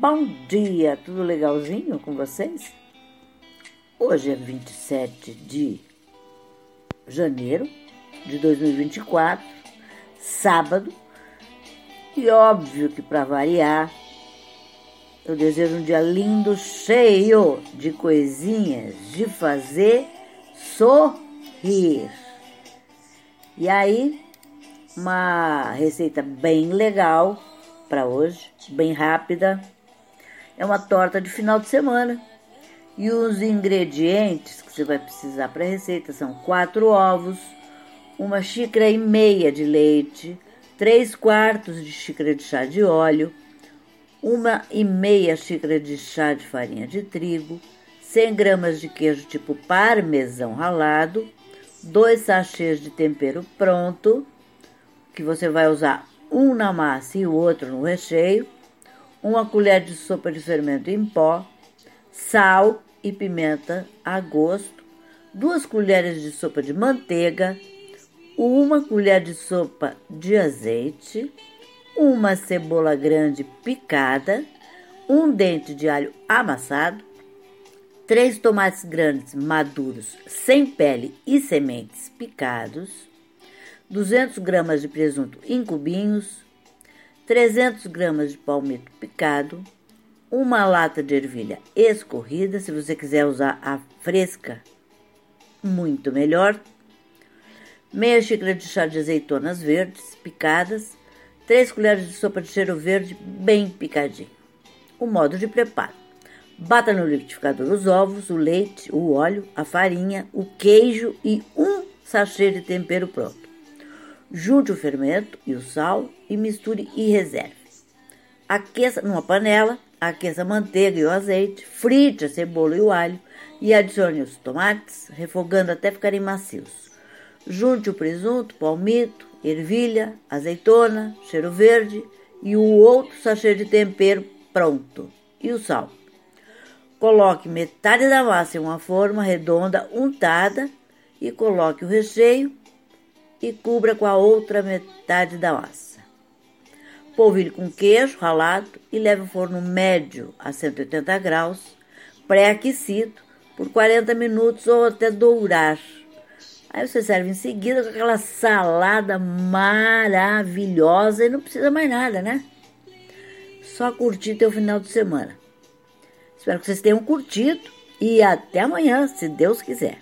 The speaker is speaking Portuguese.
Bom dia, tudo legalzinho com vocês? Hoje é 27 de janeiro de 2024, sábado, e óbvio que para variar, eu desejo um dia lindo, cheio de coisinhas de fazer sorrir. E aí, uma receita bem legal para hoje, bem rápida. É uma torta de final de semana. E os ingredientes que você vai precisar para a receita são quatro ovos, uma xícara e meia de leite, três quartos de xícara de chá de óleo, uma e meia xícara de chá de farinha de trigo, 100 gramas de queijo tipo parmesão ralado, dois sachês de tempero pronto, que você vai usar um na massa e o outro no recheio, uma colher de sopa de fermento em pó, sal e pimenta a gosto, duas colheres de sopa de manteiga, uma colher de sopa de azeite, uma cebola grande picada, um dente de alho amassado, três tomates grandes maduros sem pele e sementes picados, 200 gramas de presunto em cubinhos, 300 gramas de palmito picado, uma lata de ervilha escorrida, se você quiser usar a fresca, muito melhor, meia xícara de chá de azeitonas verdes picadas, 3 colheres de sopa de cheiro verde bem picadinho. O modo de preparo: bata no liquidificador os ovos, o leite, o óleo, a farinha, o queijo e um sachê de tempero pronto. Junte o fermento e o sal e misture e reserve. Aqueça numa panela, aqueça a manteiga e o azeite, frite a cebola e o alho e adicione os tomates, refogando até ficarem macios. Junte o presunto, palmito, ervilha, azeitona, cheiro verde e o outro sachê de tempero pronto e o sal. Coloque metade da massa em uma forma redonda untada e coloque o recheio e cubra com a outra metade da massa. Polvilhe com queijo ralado e leve ao forno médio a 180 graus, pré-aquecido, por 40 minutos ou até dourar. Aí você serve em seguida com aquela salada maravilhosa e não precisa mais nada, né? Só curtir teu final de semana. Espero que vocês tenham curtido e até amanhã, se Deus quiser.